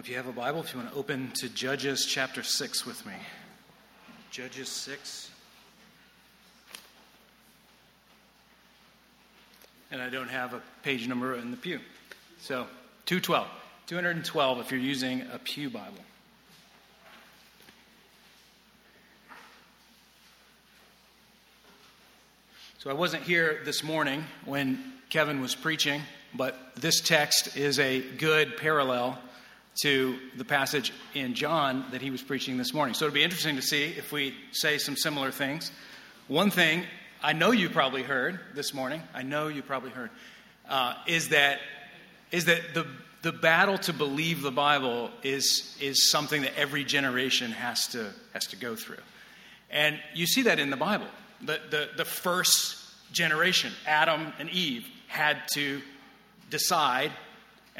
If you have a Bible, if you want to open to Judges chapter 6 with me. Judges 6. And I don't have a page number in the pew. So, 212. 212 if you're using a Pew Bible. So, I wasn't here this morning when Kevin was preaching, but this text is a good parallel to the passage in John that he was preaching this morning. So it'll be interesting to see if we say some similar things. One thing I know you probably heard this morning, I know you probably heard, uh, is that is that the the battle to believe the Bible is is something that every generation has to has to go through, and you see that in the Bible. The the the first generation, Adam and Eve, had to decide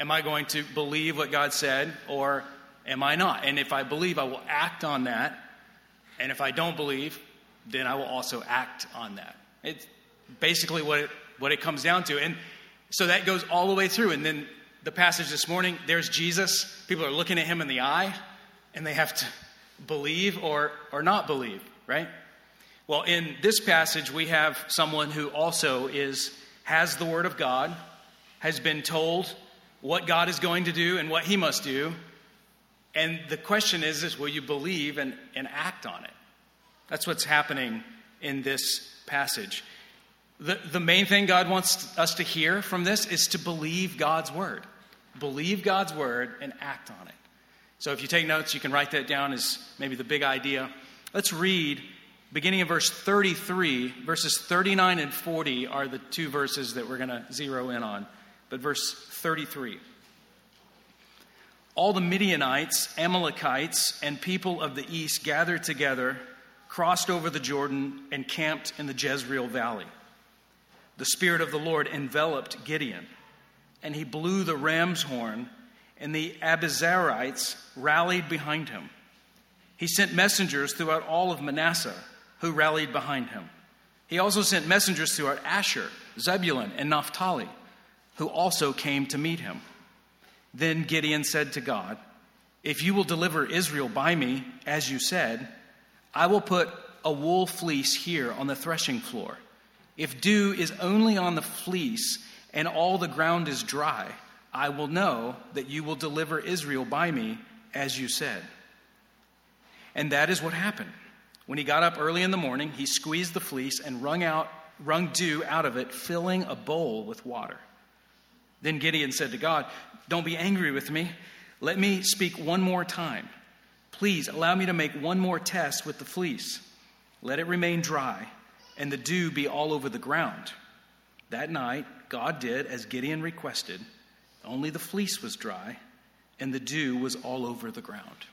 Am I going to believe what God said or am I not? And if I believe, I will act on that. And if I don't believe, then I will also act on that. It's basically what it, what it comes down to. And so that goes all the way through. And then the passage this morning, there's Jesus. People are looking at him in the eye, and they have to believe or, or not believe, right? Well, in this passage, we have someone who also is has the word of God, has been told what God is going to do and what He must do. And the question is, is will you believe and, and act on it? That's what's happening in this passage. The, the main thing God wants us to hear from this is to believe God's word. Believe God's word and act on it. So if you take notes, you can write that down as maybe the big idea. Let's read beginning in verse 33. Verses 39 and 40 are the two verses that we're going to zero in on. But verse 33 All the Midianites, Amalekites, and people of the east gathered together, crossed over the Jordan, and camped in the Jezreel valley. The Spirit of the Lord enveloped Gideon, and he blew the ram's horn, and the Abiezrites rallied behind him. He sent messengers throughout all of Manasseh, who rallied behind him. He also sent messengers throughout Asher, Zebulun, and Naphtali who also came to meet him. Then Gideon said to God, If you will deliver Israel by me, as you said, I will put a wool fleece here on the threshing floor. If dew is only on the fleece and all the ground is dry, I will know that you will deliver Israel by me, as you said. And that is what happened. When he got up early in the morning, he squeezed the fleece and wrung out wrung dew out of it, filling a bowl with water. Then Gideon said to God, Don't be angry with me. Let me speak one more time. Please allow me to make one more test with the fleece. Let it remain dry, and the dew be all over the ground. That night, God did as Gideon requested. Only the fleece was dry, and the dew was all over the ground.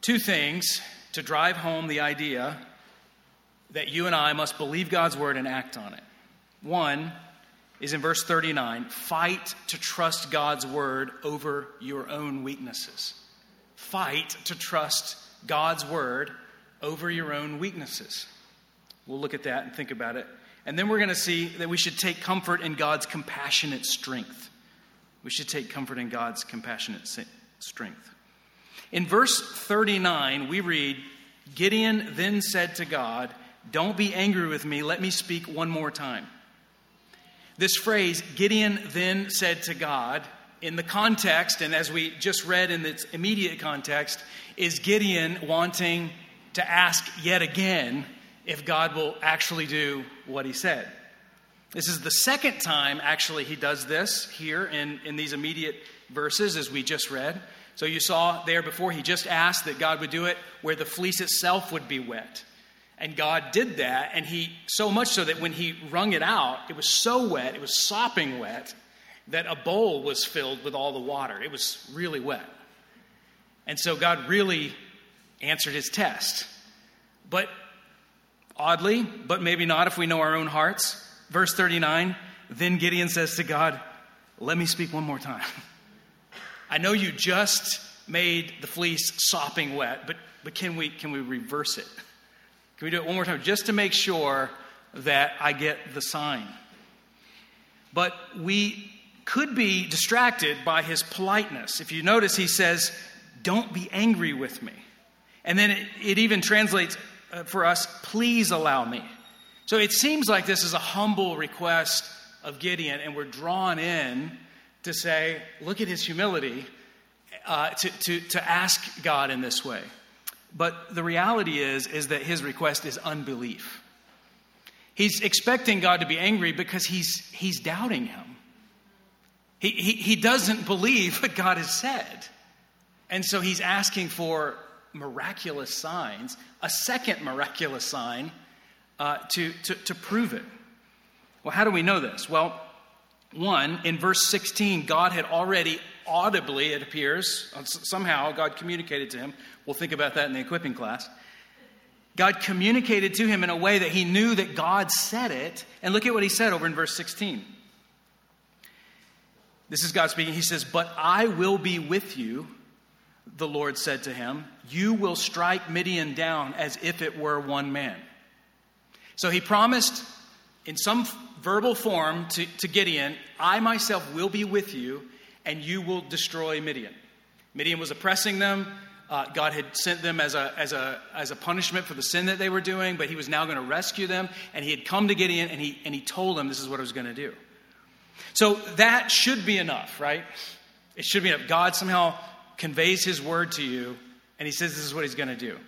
Two things to drive home the idea that you and I must believe God's word and act on it. One, is in verse 39 fight to trust God's word over your own weaknesses. Fight to trust God's word over your own weaknesses. We'll look at that and think about it. And then we're going to see that we should take comfort in God's compassionate strength. We should take comfort in God's compassionate strength. In verse 39, we read Gideon then said to God, Don't be angry with me, let me speak one more time. This phrase, Gideon then said to God, in the context, and as we just read in its immediate context, is Gideon wanting to ask yet again if God will actually do what he said. This is the second time, actually, he does this here in, in these immediate verses, as we just read. So you saw there before, he just asked that God would do it where the fleece itself would be wet. And God did that, and He, so much so that when He wrung it out, it was so wet, it was sopping wet, that a bowl was filled with all the water. It was really wet. And so God really answered His test. But oddly, but maybe not if we know our own hearts, verse 39 then Gideon says to God, Let me speak one more time. I know you just made the fleece sopping wet, but, but can, we, can we reverse it? Can we do it one more time just to make sure that I get the sign? But we could be distracted by his politeness. If you notice, he says, Don't be angry with me. And then it, it even translates uh, for us, Please allow me. So it seems like this is a humble request of Gideon, and we're drawn in to say, Look at his humility, uh, to, to, to ask God in this way. But the reality is, is that his request is unbelief. He's expecting God to be angry because he's, he's doubting him. He, he, he doesn't believe what God has said. And so he's asking for miraculous signs, a second miraculous sign uh, to, to, to prove it. Well, how do we know this? Well, one, in verse 16, God had already audibly, it appears, somehow God communicated to him. We'll think about that in the equipping class. God communicated to him in a way that he knew that God said it. And look at what he said over in verse 16. This is God speaking. He says, But I will be with you, the Lord said to him. You will strike Midian down as if it were one man. So he promised in some verbal form to, to Gideon, I myself will be with you, and you will destroy Midian. Midian was oppressing them. Uh, God had sent them as a, as, a, as a punishment for the sin that they were doing, but he was now going to rescue them. And he had come to Gideon and he, and he told them this is what I was going to do. So that should be enough, right? It should be enough. God somehow conveys his word to you, and he says this is what he's going to do.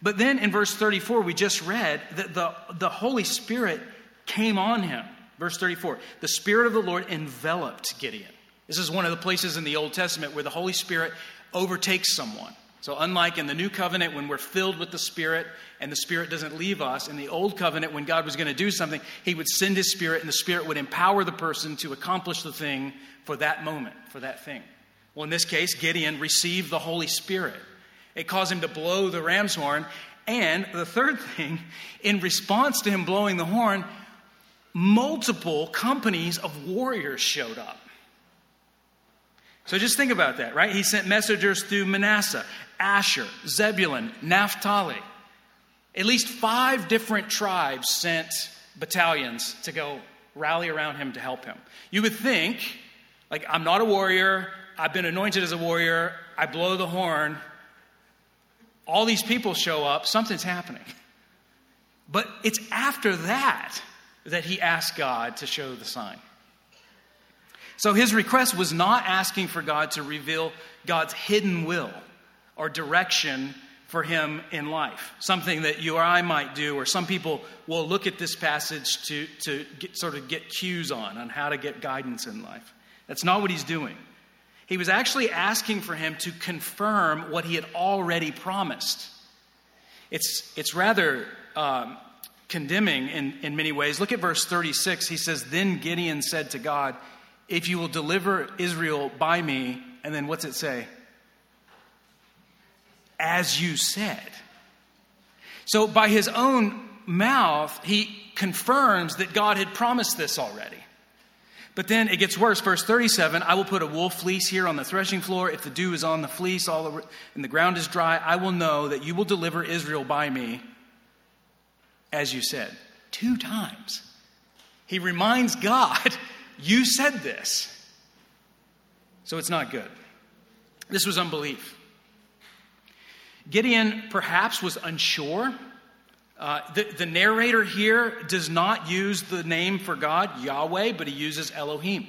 But then in verse 34, we just read that the, the Holy Spirit came on him. Verse 34 the Spirit of the Lord enveloped Gideon. This is one of the places in the Old Testament where the Holy Spirit overtakes someone. So, unlike in the new covenant, when we're filled with the Spirit and the Spirit doesn't leave us, in the old covenant, when God was going to do something, He would send His Spirit and the Spirit would empower the person to accomplish the thing for that moment, for that thing. Well, in this case, Gideon received the Holy Spirit. It caused him to blow the ram's horn. And the third thing, in response to him blowing the horn, multiple companies of warriors showed up. So just think about that, right? He sent messengers through Manasseh, Asher, Zebulun, Naphtali. At least five different tribes sent battalions to go rally around him to help him. You would think, like, I'm not a warrior, I've been anointed as a warrior, I blow the horn, all these people show up, something's happening. But it's after that that he asked God to show the sign. So his request was not asking for God to reveal God's hidden will or direction for him in life, something that you or I might do, or some people will look at this passage to, to get, sort of get cues on, on how to get guidance in life. That's not what he's doing. He was actually asking for him to confirm what he had already promised. It's, it's rather um, condemning in, in many ways. Look at verse 36. He says, Then Gideon said to God, if you will deliver Israel by me, and then what's it say? As you said. So, by his own mouth, he confirms that God had promised this already. But then it gets worse. Verse 37 I will put a wool fleece here on the threshing floor. If the dew is on the fleece all over, and the ground is dry, I will know that you will deliver Israel by me, as you said. Two times. He reminds God you said this. So it's not good. This was unbelief. Gideon perhaps was unsure. Uh, the, the narrator here does not use the name for God, Yahweh, but he uses Elohim.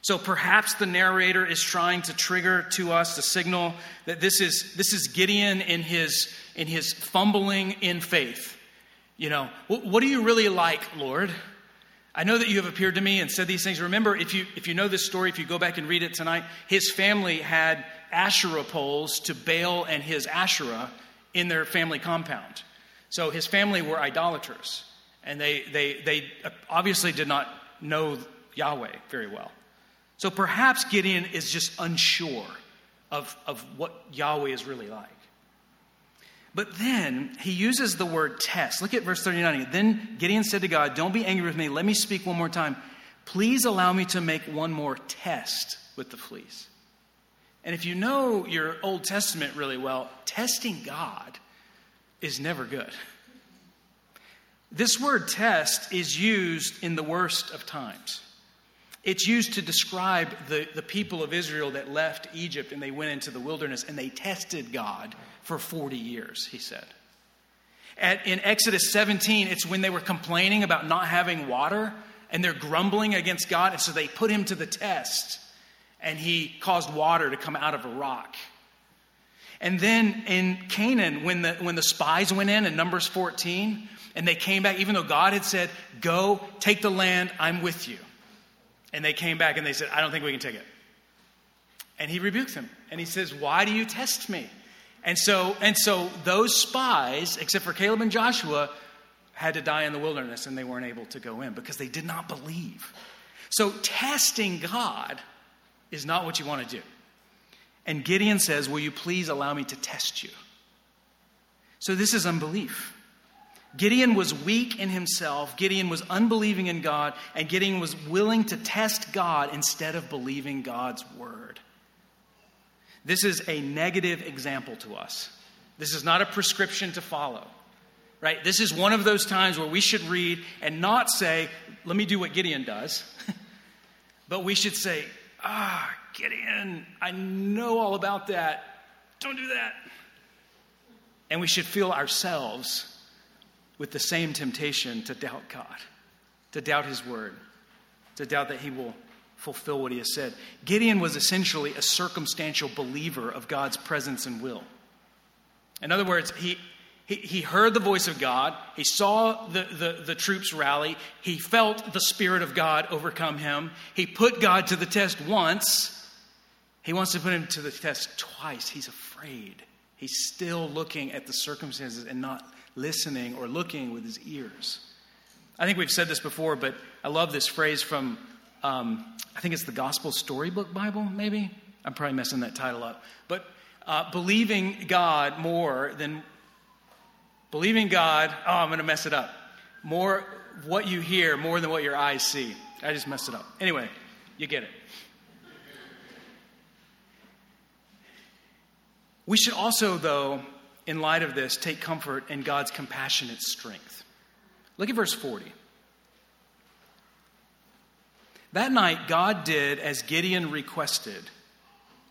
So perhaps the narrator is trying to trigger to us the signal that this is, this is Gideon in his, in his fumbling in faith. You know, what, what do you really like, Lord? I know that you have appeared to me and said these things. Remember, if you, if you know this story, if you go back and read it tonight, his family had Asherah poles to Baal and his Asherah in their family compound. So his family were idolaters, and they, they, they obviously did not know Yahweh very well. So perhaps Gideon is just unsure of, of what Yahweh is really like. But then he uses the word test. Look at verse 39. Then Gideon said to God, Don't be angry with me. Let me speak one more time. Please allow me to make one more test with the fleece. And if you know your Old Testament really well, testing God is never good. This word test is used in the worst of times. It's used to describe the, the people of Israel that left Egypt and they went into the wilderness and they tested God for 40 years, he said. At, in Exodus 17, it's when they were complaining about not having water and they're grumbling against God, and so they put him to the test and he caused water to come out of a rock. And then in Canaan, when the, when the spies went in in Numbers 14, and they came back, even though God had said, Go, take the land, I'm with you. And they came back and they said, I don't think we can take it. And he rebuked them. And he says, Why do you test me? And so, and so those spies, except for Caleb and Joshua, had to die in the wilderness and they weren't able to go in because they did not believe. So testing God is not what you want to do. And Gideon says, Will you please allow me to test you? So this is unbelief. Gideon was weak in himself, Gideon was unbelieving in God, and Gideon was willing to test God instead of believing God's word. This is a negative example to us. This is not a prescription to follow. Right? This is one of those times where we should read and not say, let me do what Gideon does. but we should say, ah, Gideon, I know all about that. Don't do that. And we should feel ourselves with the same temptation to doubt God, to doubt His word, to doubt that He will fulfill what He has said. Gideon was essentially a circumstantial believer of God's presence and will. In other words, he, he, he heard the voice of God. He saw the, the, the troops rally. He felt the Spirit of God overcome him. He put God to the test once. He wants to put him to the test twice. He's afraid. He's still looking at the circumstances and not listening or looking with his ears. I think we've said this before, but I love this phrase from, um, I think it's the Gospel Storybook Bible, maybe? I'm probably messing that title up. But uh, believing God more than, believing God, oh, I'm going to mess it up. More what you hear, more than what your eyes see. I just messed it up. Anyway, you get it. We should also, though, in light of this, take comfort in God's compassionate strength. Look at verse 40. That night, God did as Gideon requested,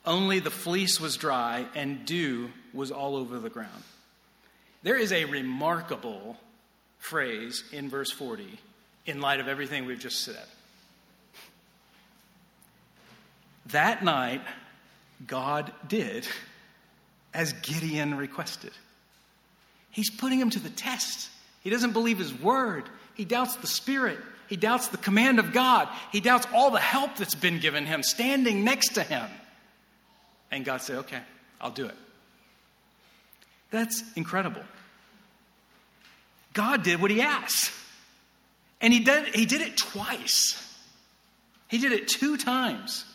only the fleece was dry and dew was all over the ground. There is a remarkable phrase in verse 40 in light of everything we've just said. That night, God did as Gideon requested. He's putting him to the test. He doesn't believe his word. He doubts the Spirit. He doubts the command of God. He doubts all the help that's been given him, standing next to him. And God said, Okay, I'll do it. That's incredible. God did what he asked. And he did, he did it twice. He did it two times.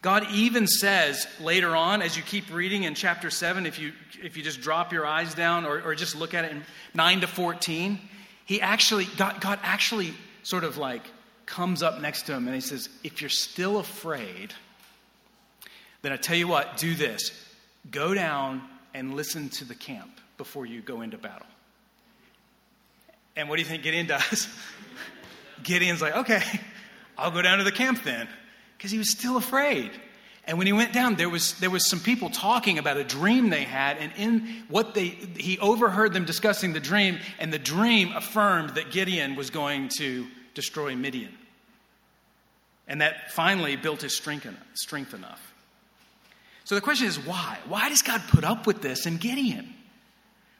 God even says later on, as you keep reading in chapter 7, if you, if you just drop your eyes down or, or just look at it in 9 to 14, he actually, God, God actually sort of like comes up next to him and he says, If you're still afraid, then I tell you what, do this go down and listen to the camp before you go into battle. And what do you think Gideon does? Gideon's like, okay, I'll go down to the camp then because he was still afraid. And when he went down, there was, there was some people talking about a dream they had, and in what they, he overheard them discussing the dream, and the dream affirmed that Gideon was going to destroy Midian. And that finally built his strength, strength enough. So the question is why? Why does God put up with this in Gideon?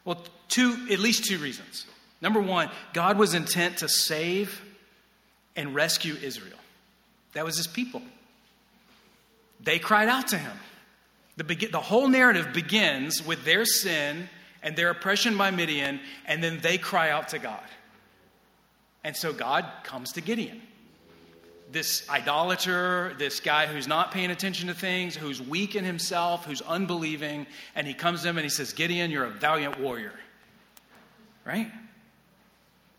Well, two, at least two reasons. Number one, God was intent to save and rescue Israel. That was his people. They cried out to him. The, the whole narrative begins with their sin and their oppression by Midian, and then they cry out to God. And so God comes to Gideon. This idolater, this guy who's not paying attention to things, who's weak in himself, who's unbelieving, and he comes to him and he says, Gideon, you're a valiant warrior. Right?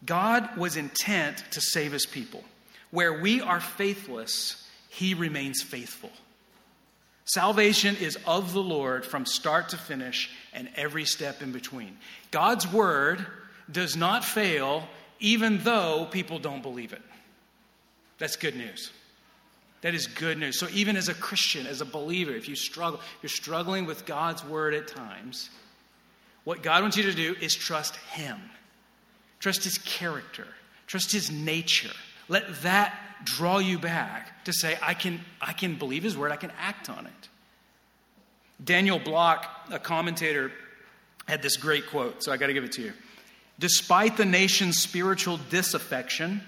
God was intent to save his people. Where we are faithless, he remains faithful. Salvation is of the Lord from start to finish and every step in between. God's word does not fail even though people don't believe it. That's good news. That is good news. So, even as a Christian, as a believer, if you struggle, you're struggling with God's word at times, what God wants you to do is trust Him. Trust His character. Trust His nature. Let that draw you back to say, I can, I can believe His word, I can act on it. Daniel Block, a commentator, had this great quote, so I got to give it to you. Despite the nation's spiritual disaffection,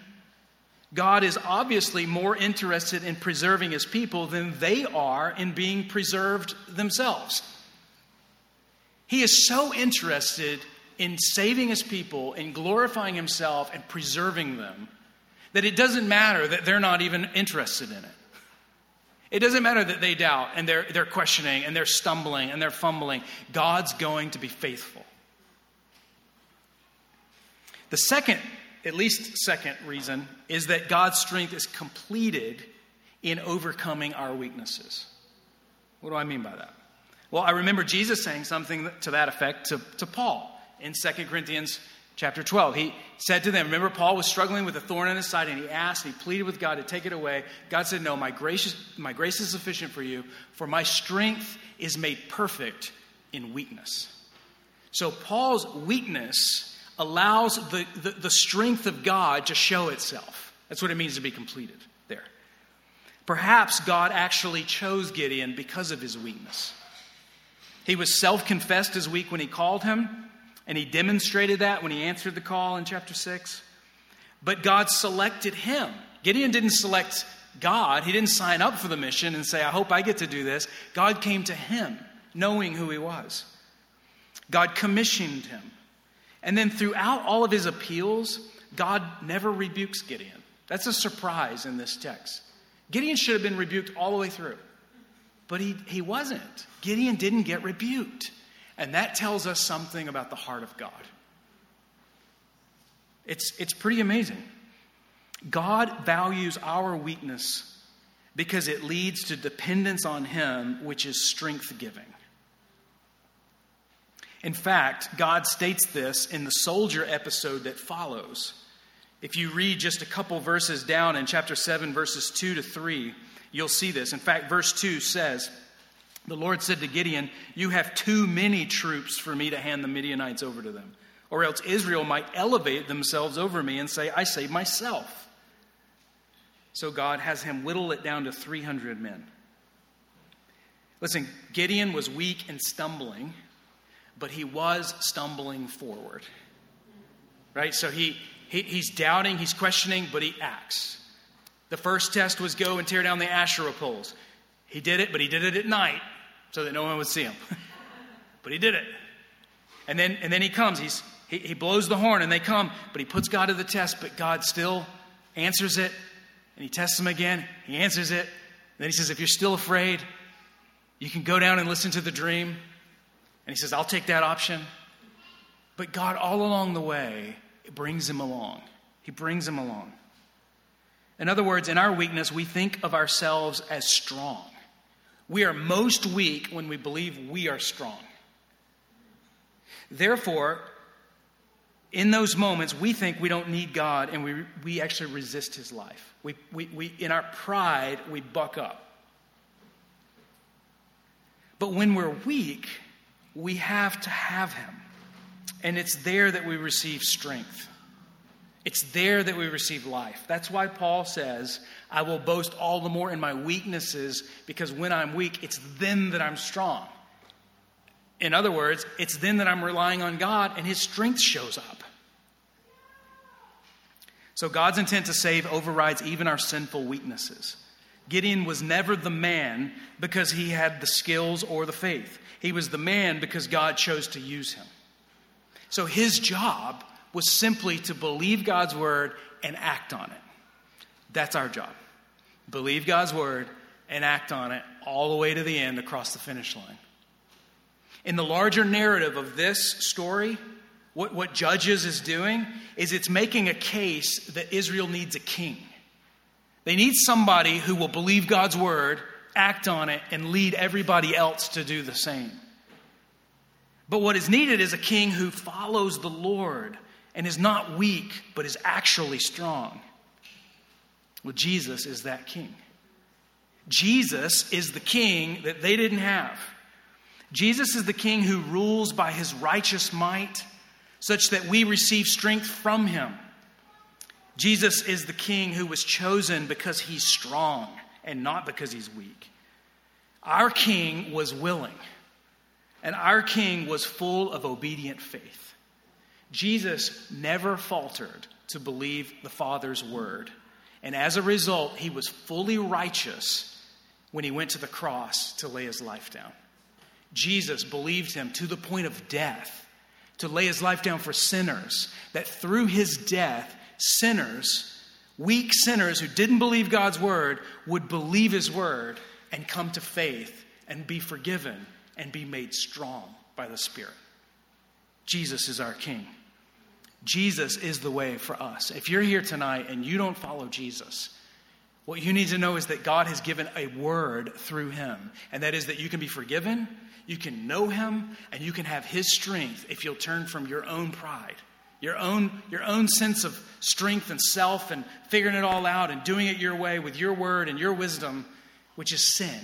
God is obviously more interested in preserving his people than they are in being preserved themselves. He is so interested in saving his people, in glorifying himself, and preserving them that it doesn't matter that they're not even interested in it. It doesn't matter that they doubt and they're, they're questioning and they're stumbling and they're fumbling. God's going to be faithful. The second at least second reason is that God's strength is completed in overcoming our weaknesses. What do I mean by that? Well, I remember Jesus saying something to that effect to, to Paul in 2 Corinthians chapter 12. He said to them, remember, Paul was struggling with a thorn in his side, and he asked, he pleaded with God to take it away. God said, No, my gracious, my grace is sufficient for you, for my strength is made perfect in weakness. So Paul's weakness allows the, the, the, strength of God to show itself. That's what it means to be completed there. Perhaps God actually chose Gideon because of his weakness. He was self confessed as weak when he called him, and he demonstrated that when he answered the call in chapter 6. But God selected him. Gideon didn't select God, he didn't sign up for the mission and say, I hope I get to do this. God came to him knowing who he was. God commissioned him. And then throughout all of his appeals, God never rebukes Gideon. That's a surprise in this text. Gideon should have been rebuked all the way through, but he, he wasn't. Gideon didn't get rebuked. And that tells us something about the heart of God. It's, it's pretty amazing. God values our weakness because it leads to dependence on Him, which is strength giving. In fact, God states this in the soldier episode that follows. If you read just a couple verses down in chapter 7, verses 2 to 3, you'll see this. In fact, verse 2 says, The Lord said to Gideon, You have too many troops for me to hand the Midianites over to them, or else Israel might elevate themselves over me and say, I save myself. So God has him whittle it down to 300 men. Listen, Gideon was weak and stumbling but he was stumbling forward. Right? So he, he, he's doubting, he's questioning, but he acts. The first test was go and tear down the Asherah poles. He did it, but he did it at night so that no one would see him. but he did it. And then, and then he comes. He's, he, he blows the horn and they come, but he puts God to the test, but God still answers it. And he tests him again. He answers it. Then he says, If you're still afraid, you can go down and listen to the dream. And he says, I'll take that option. But God, all along the way, brings him along. He brings him along. In other words, in our weakness, we think of ourselves as strong. We are most weak when we believe we are strong. Therefore, in those moments, we think we don't need God and we, we actually resist his life. We, we, we, in our pride, we buck up. But when we're weak, we have to have Him. And it's there that we receive strength. It's there that we receive life. That's why Paul says, I will boast all the more in my weaknesses because when I'm weak, it's then that I'm strong. In other words, it's then that I'm relying on God and His strength shows up. So God's intent to save overrides even our sinful weaknesses. Gideon was never the man because he had the skills or the faith. He was the man because God chose to use him. So his job was simply to believe God's word and act on it. That's our job. Believe God's word and act on it all the way to the end across the finish line. In the larger narrative of this story, what, what Judges is doing is it's making a case that Israel needs a king. They need somebody who will believe God's word, act on it, and lead everybody else to do the same. But what is needed is a king who follows the Lord and is not weak, but is actually strong. Well, Jesus is that king. Jesus is the king that they didn't have. Jesus is the king who rules by his righteous might, such that we receive strength from him. Jesus is the king who was chosen because he's strong and not because he's weak. Our king was willing, and our king was full of obedient faith. Jesus never faltered to believe the Father's word. And as a result, he was fully righteous when he went to the cross to lay his life down. Jesus believed him to the point of death, to lay his life down for sinners, that through his death, sinners, weak sinners who didn't believe God's word, would believe his word and come to faith and be forgiven and be made strong by the Spirit. Jesus is our King. Jesus is the way for us. If you're here tonight and you don't follow Jesus, what you need to know is that God has given a word through him, and that is that you can be forgiven, you can know him, and you can have his strength if you'll turn from your own pride, your own, your own sense of strength and self, and figuring it all out and doing it your way with your word and your wisdom, which is sin.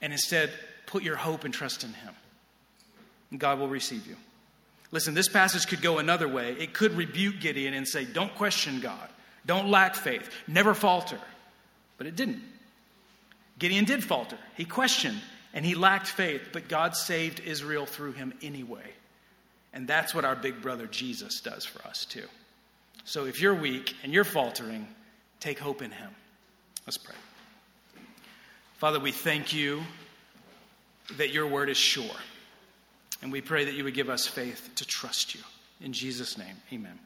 And instead, put your hope and trust in him. And God will receive you. Listen, this passage could go another way. It could rebuke Gideon and say, Don't question God. Don't lack faith. Never falter. But it didn't. Gideon did falter. He questioned and he lacked faith, but God saved Israel through him anyway. And that's what our big brother Jesus does for us too. So if you're weak and you're faltering, take hope in him. Let's pray. Father, we thank you that your word is sure. And we pray that you would give us faith to trust you. In Jesus' name, amen.